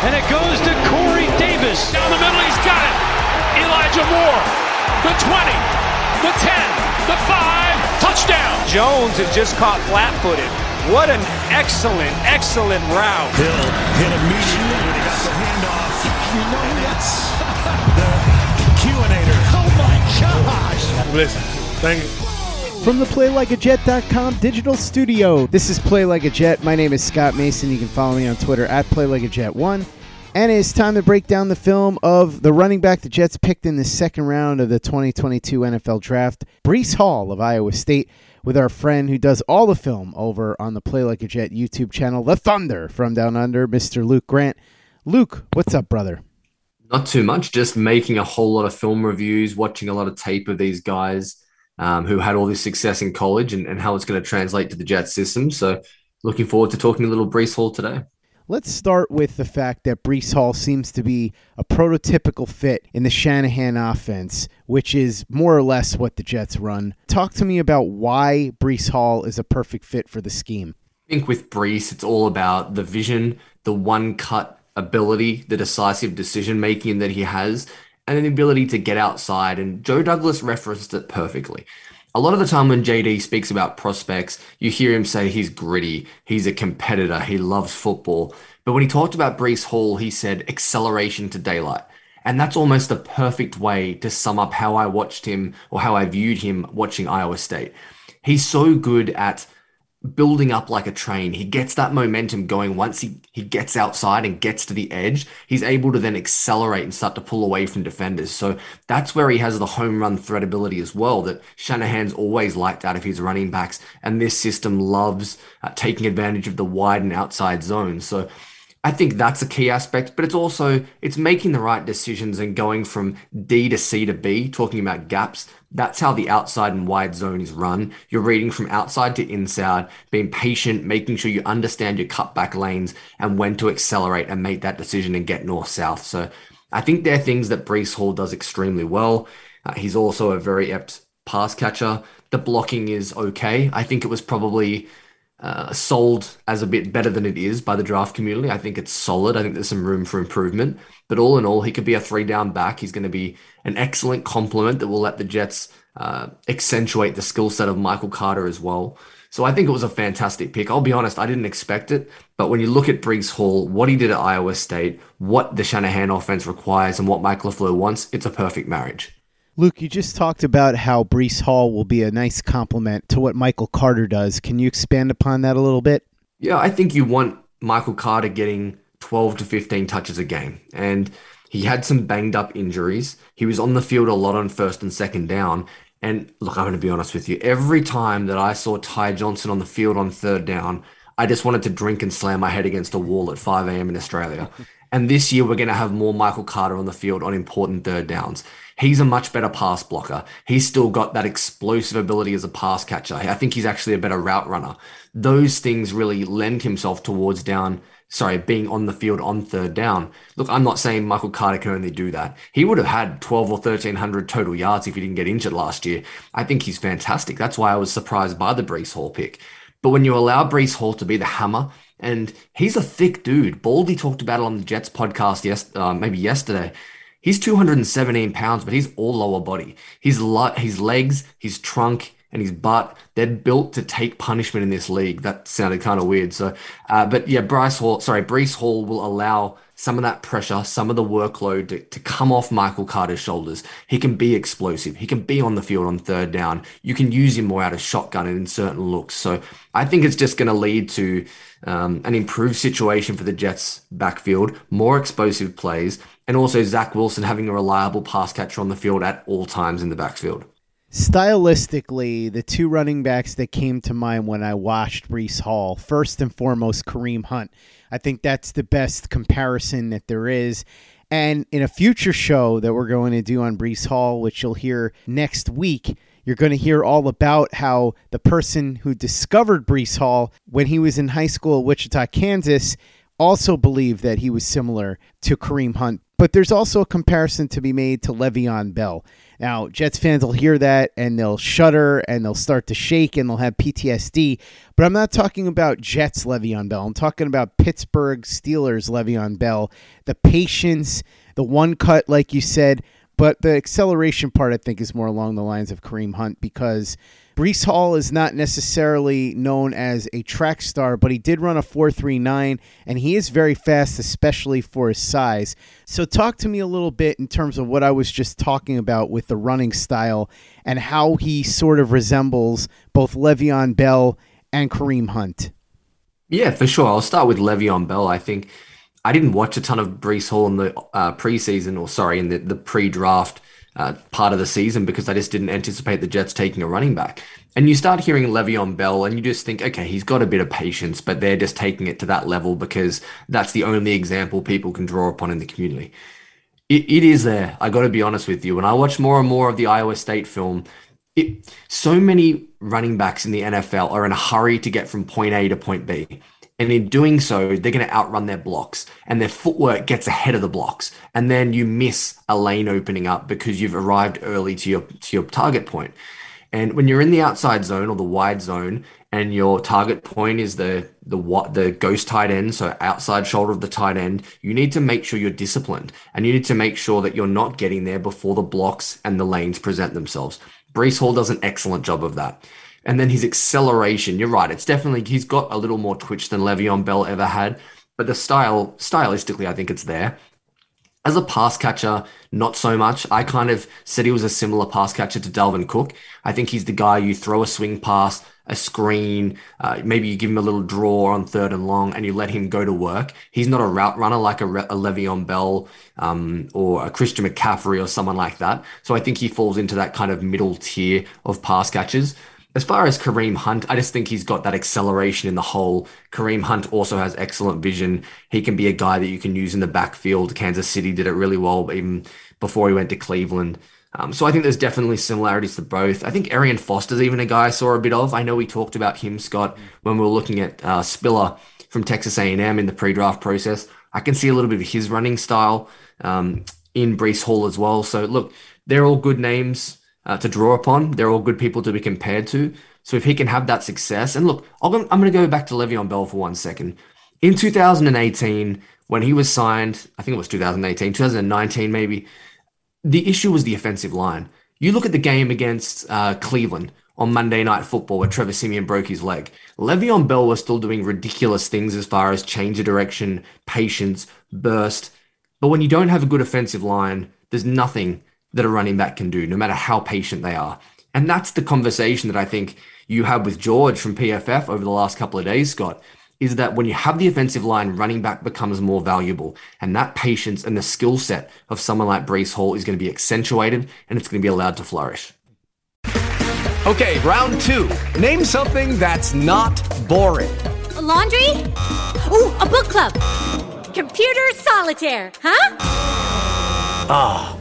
And it goes to Corey Davis. Down the middle, he's got it. Elijah Moore. The 20, the 10, the 5, touchdown. Jones had just caught flat footed. What an excellent, excellent route. Hill hit immediately when he got the handoff. You know and it's the Q-inator. Oh my gosh! Listen, thank you. From the PlayLikeAJet.com digital studio, this is Play Like a Jet. My name is Scott Mason. You can follow me on Twitter at PlayLikeAJet1. And it's time to break down the film of the running back the Jets picked in the second round of the 2022 NFL Draft, Breece Hall of Iowa State, with our friend who does all the film over on the Play Like a Jet YouTube channel, The Thunder from Down Under, Mr. Luke Grant. Luke, what's up, brother? Not too much, just making a whole lot of film reviews, watching a lot of tape of these guys um, who had all this success in college and, and how it's going to translate to the Jets system. So, looking forward to talking a little Breece Hall today. Let's start with the fact that Breece Hall seems to be a prototypical fit in the Shanahan offense, which is more or less what the Jets run. Talk to me about why Breece Hall is a perfect fit for the scheme. I think with Breece, it's all about the vision, the one cut ability, the decisive decision making that he has, and the ability to get outside. And Joe Douglas referenced it perfectly. A lot of the time when JD speaks about prospects, you hear him say he's gritty, he's a competitor, he loves football. But when he talked about Breece Hall, he said acceleration to daylight. And that's almost the perfect way to sum up how I watched him or how I viewed him watching Iowa State. He's so good at building up like a train. He gets that momentum going once he, he gets outside and gets to the edge. He's able to then accelerate and start to pull away from defenders. So that's where he has the home run threat ability as well that Shanahan's always liked out of his running backs. And this system loves uh, taking advantage of the wide and outside zones. So I think that's a key aspect, but it's also it's making the right decisions and going from D to C to B, talking about gaps. That's how the outside and wide zone is run. You're reading from outside to inside, being patient, making sure you understand your cutback lanes and when to accelerate and make that decision and get north south. So I think they're things that Breece Hall does extremely well. Uh, he's also a very apt pass catcher. The blocking is okay. I think it was probably uh, sold as a bit better than it is by the draft community. I think it's solid. I think there's some room for improvement. But all in all, he could be a three down back. He's going to be an excellent complement that will let the Jets uh, accentuate the skill set of Michael Carter as well. So I think it was a fantastic pick. I'll be honest, I didn't expect it. But when you look at Breece Hall, what he did at Iowa State, what the Shanahan offense requires, and what Mike LaFleur wants, it's a perfect marriage. Luke, you just talked about how Breece Hall will be a nice complement to what Michael Carter does. Can you expand upon that a little bit? Yeah, I think you want Michael Carter getting 12 to 15 touches a game. And he had some banged up injuries. He was on the field a lot on first and second down. And look, I'm going to be honest with you. Every time that I saw Ty Johnson on the field on third down, I just wanted to drink and slam my head against a wall at 5 a.m. in Australia. And this year, we're going to have more Michael Carter on the field on important third downs. He's a much better pass blocker. He's still got that explosive ability as a pass catcher. I think he's actually a better route runner. Those things really lend himself towards down, sorry, being on the field on third down. Look, I'm not saying Michael Carter can only do that. He would have had 12 or 1300 total yards if he didn't get injured last year. I think he's fantastic. That's why I was surprised by the Breece Hall pick. But when you allow Breece Hall to be the hammer, and he's a thick dude. Baldy talked about it on the Jets podcast yes, uh, maybe yesterday. He's 217 pounds, but he's all lower body. His, his legs, his trunk, and his butt, they're built to take punishment in this league. That sounded kind of weird. So, uh, but yeah, Bryce Hall, sorry, Breece Hall will allow some of that pressure, some of the workload to, to come off Michael Carter's shoulders. He can be explosive. He can be on the field on third down. You can use him more out of shotgun and in certain looks. So I think it's just going to lead to um, an improved situation for the Jets backfield, more explosive plays, and also Zach Wilson having a reliable pass catcher on the field at all times in the backfield. Stylistically, the two running backs that came to mind when I watched Breece Hall, first and foremost, Kareem Hunt. I think that's the best comparison that there is. And in a future show that we're going to do on Breece Hall, which you'll hear next week, you're going to hear all about how the person who discovered Breece Hall when he was in high school at Wichita, Kansas, also believe that he was similar to Kareem Hunt. But there's also a comparison to be made to Le'Veon Bell. Now, Jets fans will hear that and they'll shudder and they'll start to shake and they'll have PTSD. But I'm not talking about Jets Le'Veon Bell. I'm talking about Pittsburgh Steelers Le'Veon Bell. The patience, the one cut, like you said. But the acceleration part, I think, is more along the lines of Kareem Hunt because Breece Hall is not necessarily known as a track star, but he did run a 4.39 and he is very fast, especially for his size. So, talk to me a little bit in terms of what I was just talking about with the running style and how he sort of resembles both Le'Veon Bell and Kareem Hunt. Yeah, for sure. I'll start with Le'Veon Bell. I think I didn't watch a ton of Breece Hall in the uh, preseason, or sorry, in the, the pre draft uh, part of the season because I just didn't anticipate the Jets taking a running back. And you start hearing Le'Veon Bell, and you just think, okay, he's got a bit of patience, but they're just taking it to that level because that's the only example people can draw upon in the community. It, it is there. I got to be honest with you. When I watch more and more of the Iowa State film, it, so many running backs in the NFL are in a hurry to get from point A to point B. And in doing so, they're going to outrun their blocks and their footwork gets ahead of the blocks. And then you miss a lane opening up because you've arrived early to your, to your target point. And when you're in the outside zone or the wide zone and your target point is the, the what the ghost tight end, so outside shoulder of the tight end, you need to make sure you're disciplined and you need to make sure that you're not getting there before the blocks and the lanes present themselves. Breece Hall does an excellent job of that. And then his acceleration, you're right. It's definitely he's got a little more twitch than Le'Veon Bell ever had, but the style, stylistically, I think it's there. As a pass catcher, not so much. I kind of said he was a similar pass catcher to Dalvin Cook. I think he's the guy you throw a swing pass, a screen, uh, maybe you give him a little draw on third and long, and you let him go to work. He's not a route runner like a, a Le'Veon Bell um, or a Christian McCaffrey or someone like that. So I think he falls into that kind of middle tier of pass catchers. As far as Kareem Hunt, I just think he's got that acceleration in the hole. Kareem Hunt also has excellent vision. He can be a guy that you can use in the backfield. Kansas City did it really well even before he went to Cleveland. Um, so I think there's definitely similarities to both. I think Arian Foster's even a guy I saw a bit of. I know we talked about him, Scott, when we were looking at uh, Spiller from Texas A&M in the pre-draft process. I can see a little bit of his running style um, in Breece Hall as well. So look, they're all good names uh, to draw upon. They're all good people to be compared to. So if he can have that success, and look, i am going to go back to Le'Veon Bell for one second. In 2018, when he was signed, I think it was 2018, 2019 maybe, the issue was the offensive line. You look at the game against uh, Cleveland on Monday Night Football where Trevor Siemian broke his leg. Le'Veon Bell was still doing ridiculous things as far as change of direction, patience, burst. But when you don't have a good offensive line, there's nothing that a running back can do, no matter how patient they are. And that's the conversation that I think you had with George from PFF over the last couple of days, Scott, is that when you have the offensive line, running back becomes more valuable. And that patience and the skill set of someone like Breece Hall is going to be accentuated and it's going to be allowed to flourish. Okay, round two. Name something that's not boring. A laundry? Ooh, a book club computer solitaire, huh? Ah, oh,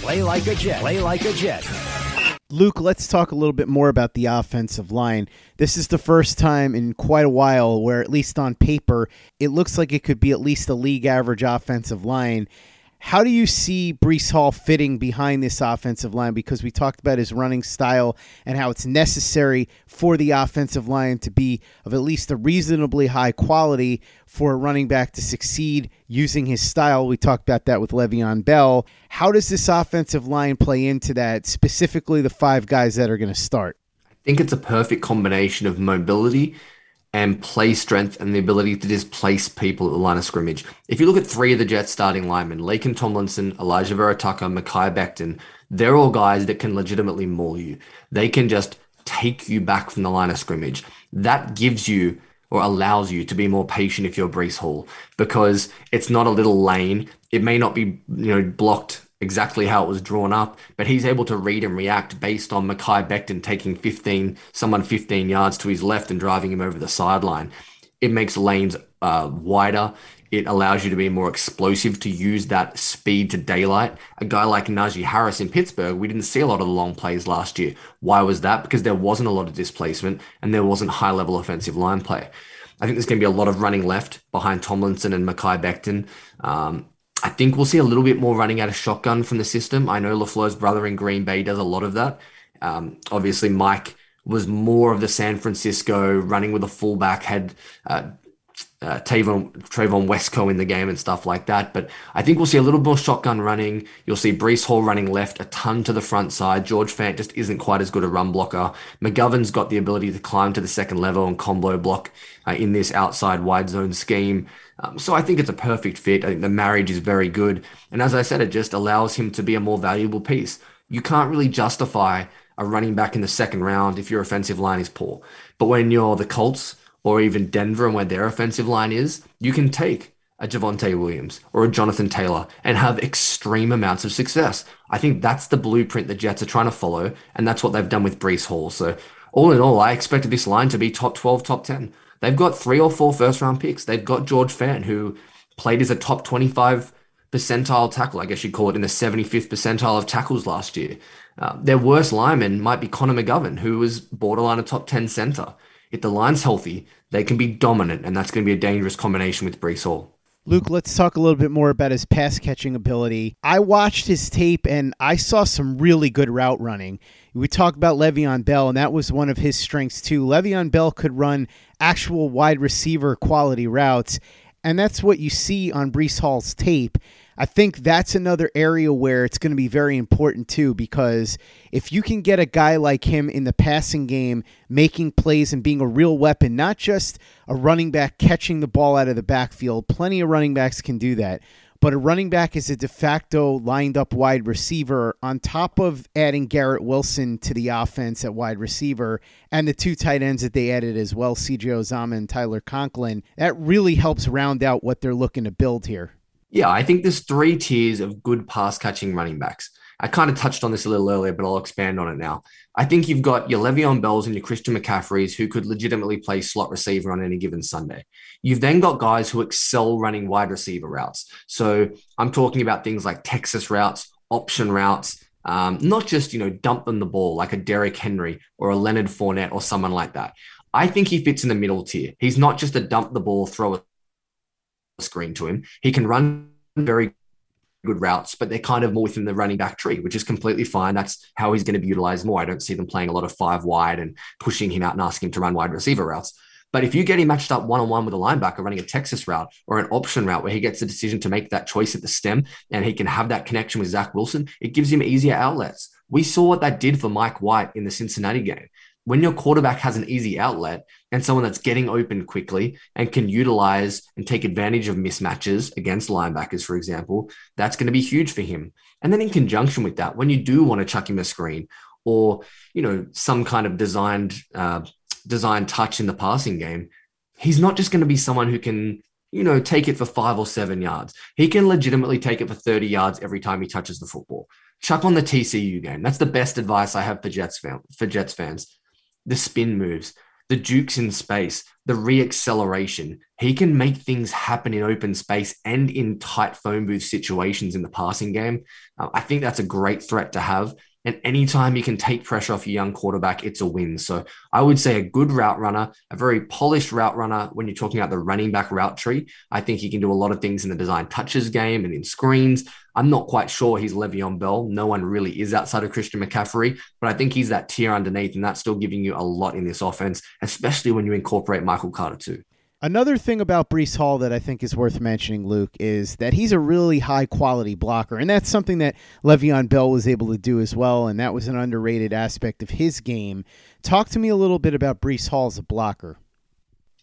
Play like a Jet. Play like a Jet. Luke, let's talk a little bit more about the offensive line. This is the first time in quite a while where, at least on paper, it looks like it could be at least a league average offensive line. How do you see Breece Hall fitting behind this offensive line? Because we talked about his running style and how it's necessary for the offensive line to be of at least a reasonably high quality for a running back to succeed using his style. We talked about that with Le'Veon Bell. How does this offensive line play into that, specifically the five guys that are going to start? I think it's a perfect combination of mobility and play strength and the ability to displace people at the line of scrimmage. If you look at three of the Jets starting linemen, Laken Tomlinson, Elijah Vera-Tucker, Mekhi Becton, they're all guys that can legitimately maul you. They can just take you back from the line of scrimmage. That gives you or allows you to be more patient if you're Breece Hall because it's not a little lane. It may not be, you know, blocked exactly how it was drawn up, but he's able to read and react based on Mekhi Becton taking 15, someone 15 yards to his left and driving him over the sideline. It makes lanes uh, wider. It allows you to be more explosive to use that speed to daylight. A guy like Najee Harris in Pittsburgh, we didn't see a lot of the long plays last year. Why was that? Because there wasn't a lot of displacement and there wasn't high level offensive line play. I think there's going to be a lot of running left behind Tomlinson and Mekhi Becton. Um, I think we'll see a little bit more running out of shotgun from the system. I know LaFleur's brother in Green Bay does a lot of that. Um, obviously, Mike was more of the San Francisco running with a fullback, had uh, uh, Tavon, Trevon Wesco in the game and stuff like that. But I think we'll see a little more shotgun running. You'll see Breece Hall running left, a ton to the front side. George Fant just isn't quite as good a run blocker. McGovern's got the ability to climb to the second level and combo block uh, in this outside wide zone scheme. Um, so I think it's a perfect fit. I think the marriage is very good. And as I said, it just allows him to be a more valuable piece. You can't really justify a running back in the second round if your offensive line is poor. But when you're the Colts, or even Denver and where their offensive line is, you can take a Javonte Williams or a Jonathan Taylor and have extreme amounts of success. I think that's the blueprint the Jets are trying to follow, and that's what they've done with Breece Hall. So, all in all, I expected this line to be top 12, top 10. They've got three or four first round picks. They've got George Fant, who played as a top 25 percentile tackle, I guess you'd call it, in the 75th percentile of tackles last year. Uh, their worst lineman might be Connor McGovern, who was borderline a top 10 center. If the line's healthy, they can be dominant, and that's going to be a dangerous combination with Breece Hall. Luke, let's talk a little bit more about his pass catching ability. I watched his tape and I saw some really good route running. We talked about Le'Veon Bell, and that was one of his strengths too. Le'Veon Bell could run actual wide receiver quality routes, and that's what you see on Breece Hall's tape. I think that's another area where it's going to be very important too, because if you can get a guy like him in the passing game, making plays and being a real weapon, not just a running back catching the ball out of the backfield, plenty of running backs can do that. But a running back is a de facto lined up wide receiver on top of adding Garrett Wilson to the offense at wide receiver and the two tight ends that they added as well, CJ Uzomah and Tyler Conklin. That really helps round out what they're looking to build here. Yeah, I think there's three tiers of good pass catching running backs. I kind of touched on this a little earlier, but I'll expand on it now. I think you've got your Le'Veon Bells and your Christian McCaffreys who could legitimately play slot receiver on any given Sunday. You've then got guys who excel running wide receiver routes. So I'm talking about things like Texas routes, option routes, um, not just, you know, dump them the ball like a Derrick Henry or a Leonard Fournette or someone like that. I think he fits in the middle tier. He's not just a dump the ball, throw a screen to him. He can run very good routes, but they're kind of more within the running back tree, which is completely fine. That's how he's going to be utilized more. I don't see them playing a lot of five wide and pushing him out and asking him to run wide receiver routes. But if you get him matched up one on one with a linebacker running a Texas route or an option route where he gets the decision to make that choice at the stem and he can have that connection with Zach Wilson, it gives him easier outlets. We saw what that did for Mike White in the Cincinnati game. When your quarterback has an easy outlet and someone that's getting open quickly and can utilize and take advantage of mismatches against linebackers, for example, that's going to be huge for him. And then in conjunction with that, when you do want to chuck him a screen or, you know, some kind of designed uh, design touch in the passing game, he's not just going to be someone who can, you know, take it for five or seven yards. He can legitimately take it for 30 yards every time he touches the football. Chuck on the TCU game. That's the best advice I have for Jets fan, for Jets fans. The spin moves, the jukes in space, the reacceleration. He can make things happen in open space and in tight phone booth situations in the passing game. Uh, I think that's a great threat to have. And anytime you can take pressure off your young quarterback, it's a win. So I would say a good route runner, a very polished route runner when you're talking about the running back route tree. I think he can do a lot of things in the design touches game and in screens. I'm not quite sure he's Le'Veon Bell. No one really is outside of Christian McCaffrey, but I think he's that tier underneath, and that's still giving you a lot in this offense, especially when you incorporate Michael Carter too. Another thing about Breece Hall that I think is worth mentioning, Luke, is that he's a really high quality blocker. And that's something that Le'Veon Bell was able to do as well. And that was an underrated aspect of his game. Talk to me a little bit about Breece Hall as a blocker.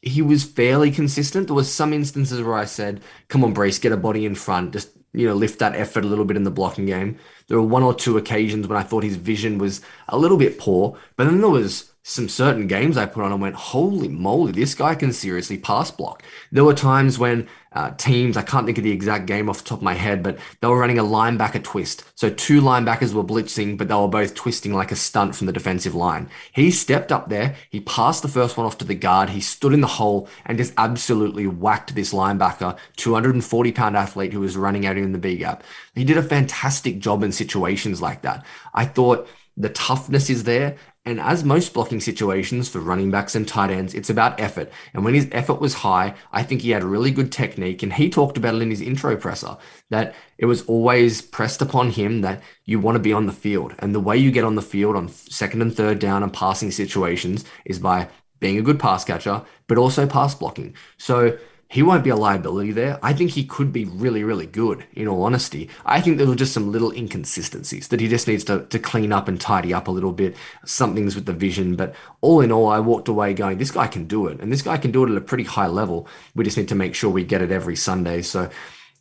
He was fairly consistent. There was some instances where I said, come on, Breece, get a body in front. Just, you know, lift that effort a little bit in the blocking game. There were one or two occasions when I thought his vision was a little bit poor. But then there was some certain games I put on and went, holy moly, this guy can seriously pass block. There were times when uh, teams, I can't think of the exact game off the top of my head, but they were running a linebacker twist. So two linebackers were blitzing, but they were both twisting like a stunt from the defensive line. He stepped up there, he passed the first one off to the guard, he stood in the hole and just absolutely whacked this linebacker, 240 pound athlete who was running out in the B gap. He did a fantastic job in situations like that. I thought the toughness is there and as most blocking situations for running backs and tight ends, it's about effort. And when his effort was high, I think he had really good technique. And he talked about it in his intro presser that it was always pressed upon him that you want to be on the field. And the way you get on the field on second and third down and passing situations is by being a good pass catcher, but also pass blocking. So he won't be a liability there. I think he could be really, really good, in all honesty. I think there were just some little inconsistencies that he just needs to, to clean up and tidy up a little bit. Something's with the vision. But all in all, I walked away going, this guy can do it. And this guy can do it at a pretty high level. We just need to make sure we get it every Sunday. So,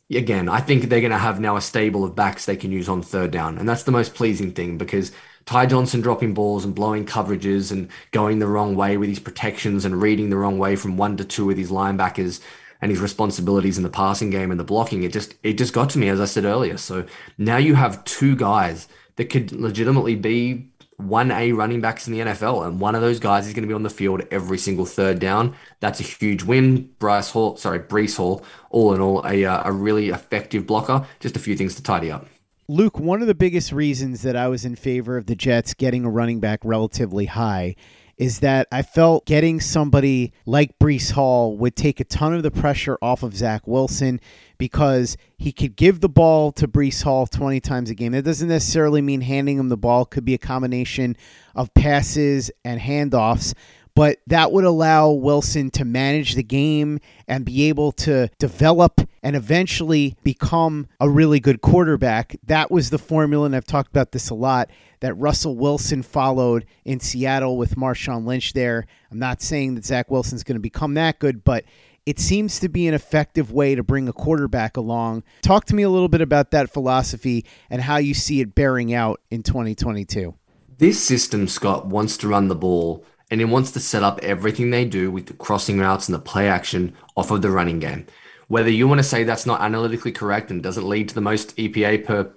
again, I think they're going to have now a stable of backs they can use on third down. And that's the most pleasing thing because Ty Johnson dropping balls and blowing coverages and going the wrong way with his protections and reading the wrong way from one to two with his linebackers and his responsibilities in the passing game and the blocking. It just it just got to me as I said earlier. So now you have two guys that could legitimately be one A running backs in the NFL, and one of those guys is going to be on the field every single third down. That's a huge win. Bryce Hall, sorry, Breece Hall, all in all, a, uh, a really effective blocker. Just a few things to tidy up. Luke, one of the biggest reasons that I was in favor of the Jets getting a running back relatively high is that I felt getting somebody like Breece Hall would take a ton of the pressure off of Zach Wilson because he could give the ball to Breece Hall 20 times a game. That doesn't necessarily mean handing him the ball, it could be a combination of passes and handoffs but that would allow Wilson to manage the game and be able to develop and eventually become a really good quarterback. That was the formula, and I've talked about this a lot, that Russell Wilson followed in Seattle with Marshawn Lynch there. I'm not saying that Zach Wilson's going to become that good, but it seems to be an effective way to bring a quarterback along. Talk to me a little bit about that philosophy and how you see it bearing out in 2022. This system, Scott, wants to run the ball and it wants to set up everything they do with the crossing routes and the play action off of the running game. Whether you want to say that's not analytically correct and doesn't lead to the most EPA per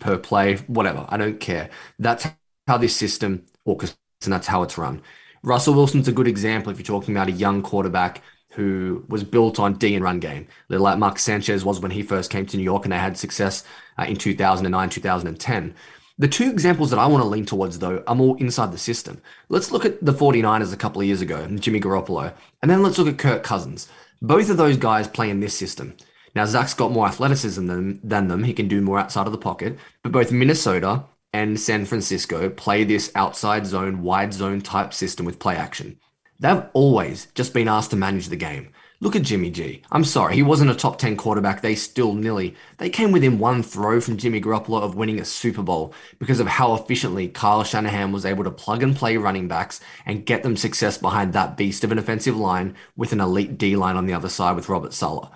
per play, whatever. I don't care. That's how this system orchestrates, and that's how it's run. Russell Wilson's a good example if you're talking about a young quarterback who was built on D and run game, like Mark Sanchez was when he first came to New York and they had success uh, in 2009, 2010. The two examples that I want to lean towards, though, are more inside the system. Let's look at the 49ers a couple of years ago, Jimmy Garoppolo, and then let's look at Kirk Cousins. Both of those guys play in this system. Now, Zach's got more athleticism than, than them. He can do more outside of the pocket, but both Minnesota and San Francisco play this outside zone, wide zone type system with play action. They've always just been asked to manage the game. Look at Jimmy G. I'm sorry, he wasn't a top 10 quarterback. They still nearly, they came within one throw from Jimmy Garoppolo of winning a Super Bowl because of how efficiently Kyle Shanahan was able to plug and play running backs and get them success behind that beast of an offensive line with an elite D line on the other side with Robert Saleh.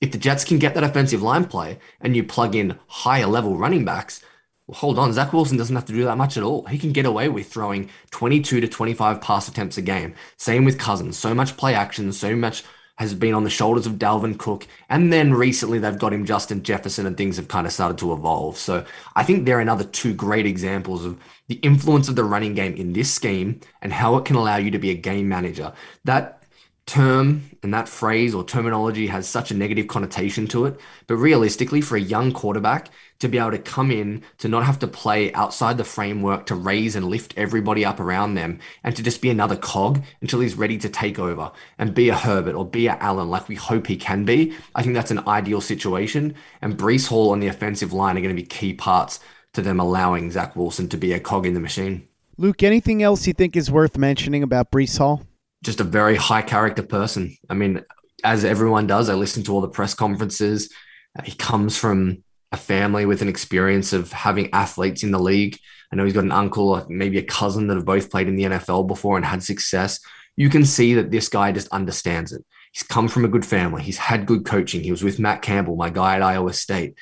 If the Jets can get that offensive line play and you plug in higher level running backs, well, hold on, Zach Wilson doesn't have to do that much at all. He can get away with throwing 22 to 25 pass attempts a game. Same with Cousins. So much play action, so much has been on the shoulders of Dalvin Cook. And then recently they've got him Justin Jefferson and things have kind of started to evolve. So I think they're another two great examples of the influence of the running game in this scheme and how it can allow you to be a game manager. That term and that phrase or terminology has such a negative connotation to it. But realistically, for a young quarterback to be able to come in, to not have to play outside the framework, to raise and lift everybody up around them, and to just be another cog until he's ready to take over and be a Herbert or be a Allen like we hope he can be, I think that's an ideal situation. And Breece Hall on the offensive line are going to be key parts to them allowing Zach Wilson to be a cog in the machine. Luke, anything else you think is worth mentioning about Breece Hall? Just a very high character person. I mean, as everyone does, I listen to all the press conferences. Uh, he comes from a family with an experience of having athletes in the league. I know he's got an uncle, maybe a cousin that have both played in the NFL before and had success. You can see that this guy just understands it. He's come from a good family. He's had good coaching. He was with Matt Campbell, my guy at Iowa State.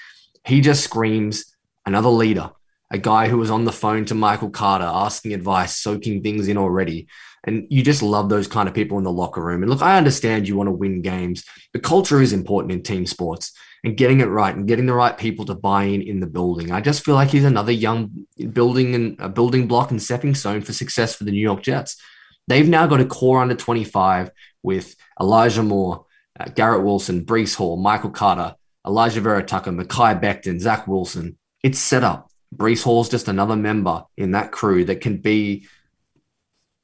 He just screams another leader, a guy who was on the phone to Michael Carter asking advice, soaking things in already. And you just love those kind of people in the locker room. And look, I understand you want to win games, but culture is important in team sports and getting it right and getting the right people to buy in in the building. I just feel like he's another young building and a building block and stepping stone for success for the New York Jets. They've now got a core under 25 with Elijah Moore, uh, Garrett Wilson, Breece Hall, Michael Carter, Elijah Vera-Tucker, Mekhi Becton, Zach Wilson. It's set up. Breece Hall's just another member in that crew that can be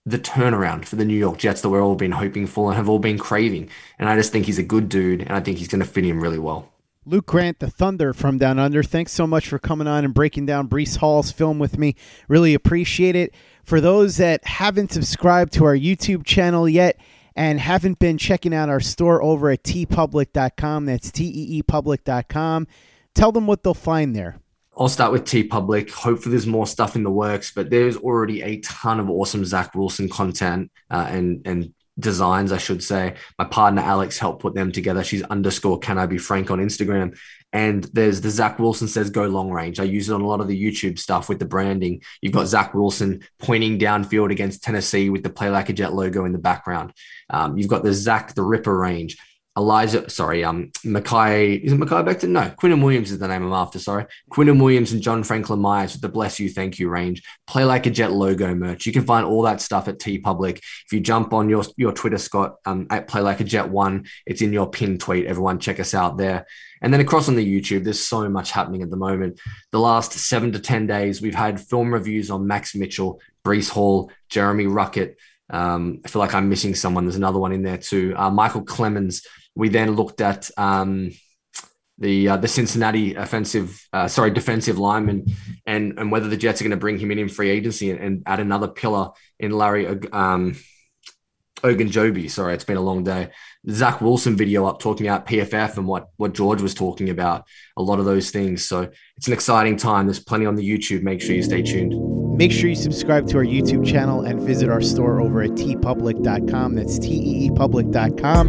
the turnaround for the New York Jets that we're all been hoping for and have all been craving. And I just think he's a good dude, and I think he's going to fit in really well. Luke Grant, the Thunder from Down Under. Thanks so much for coming on and breaking down Breece Hall's film with me. Really appreciate it. For those that haven't subscribed to our YouTube channel yet and haven't been checking out our store over at teepublic.com, that's T E E public.com, tell them what they'll find there. I'll start with TeePublic. Hopefully, there's more stuff in the works, but there's already a ton of awesome Zach Wilson content uh, and and designs, I should say. My partner Alex helped put them together. She's underscore Can I Be Frank on Instagram. And there's the Zach Wilson says go long range. I use it on a lot of the YouTube stuff with the branding. You've got Zach Wilson pointing downfield against Tennessee with the Play Like a Jet logo in the background. Um, you've got the Zach the Ripper range. Elijah, sorry, um, Mekhi, is it Mekhi Becton? No, Quinnen Williams is the name I'm after, sorry. Quinnen Williams and John Franklin Myers with the Bless You, Thank You range. Play Like a Jet logo merch. You can find all that stuff at TeePublic. If you jump on your, your Twitter, Scott, um, at Play Like a Jet one, it's in your pin tweet. Everyone check us out there. And then across on the YouTube, there's so much happening at the moment. The last seven to 10 days, we've had film reviews on Max Mitchell, Breece Hall, Jeremy Ruckert. Um, I feel like I'm missing someone. There's another one in there too. Uh, Micheal Clemons we then looked at um, the uh, the Cincinnati offensive, uh, sorry, defensive lineman, and and whether the Jets are going to bring him in in free agency and, and add another pillar in Larry um, Ogunjobi. Sorry, it's been a long day. Zach Wilson video up talking about PFF and what what George was talking about. A lot of those things. So it's an exciting time. There's plenty on the YouTube. Make sure you stay tuned. Make sure you subscribe to our YouTube channel and visit our store over at teepublic.com. That's T E E public.com.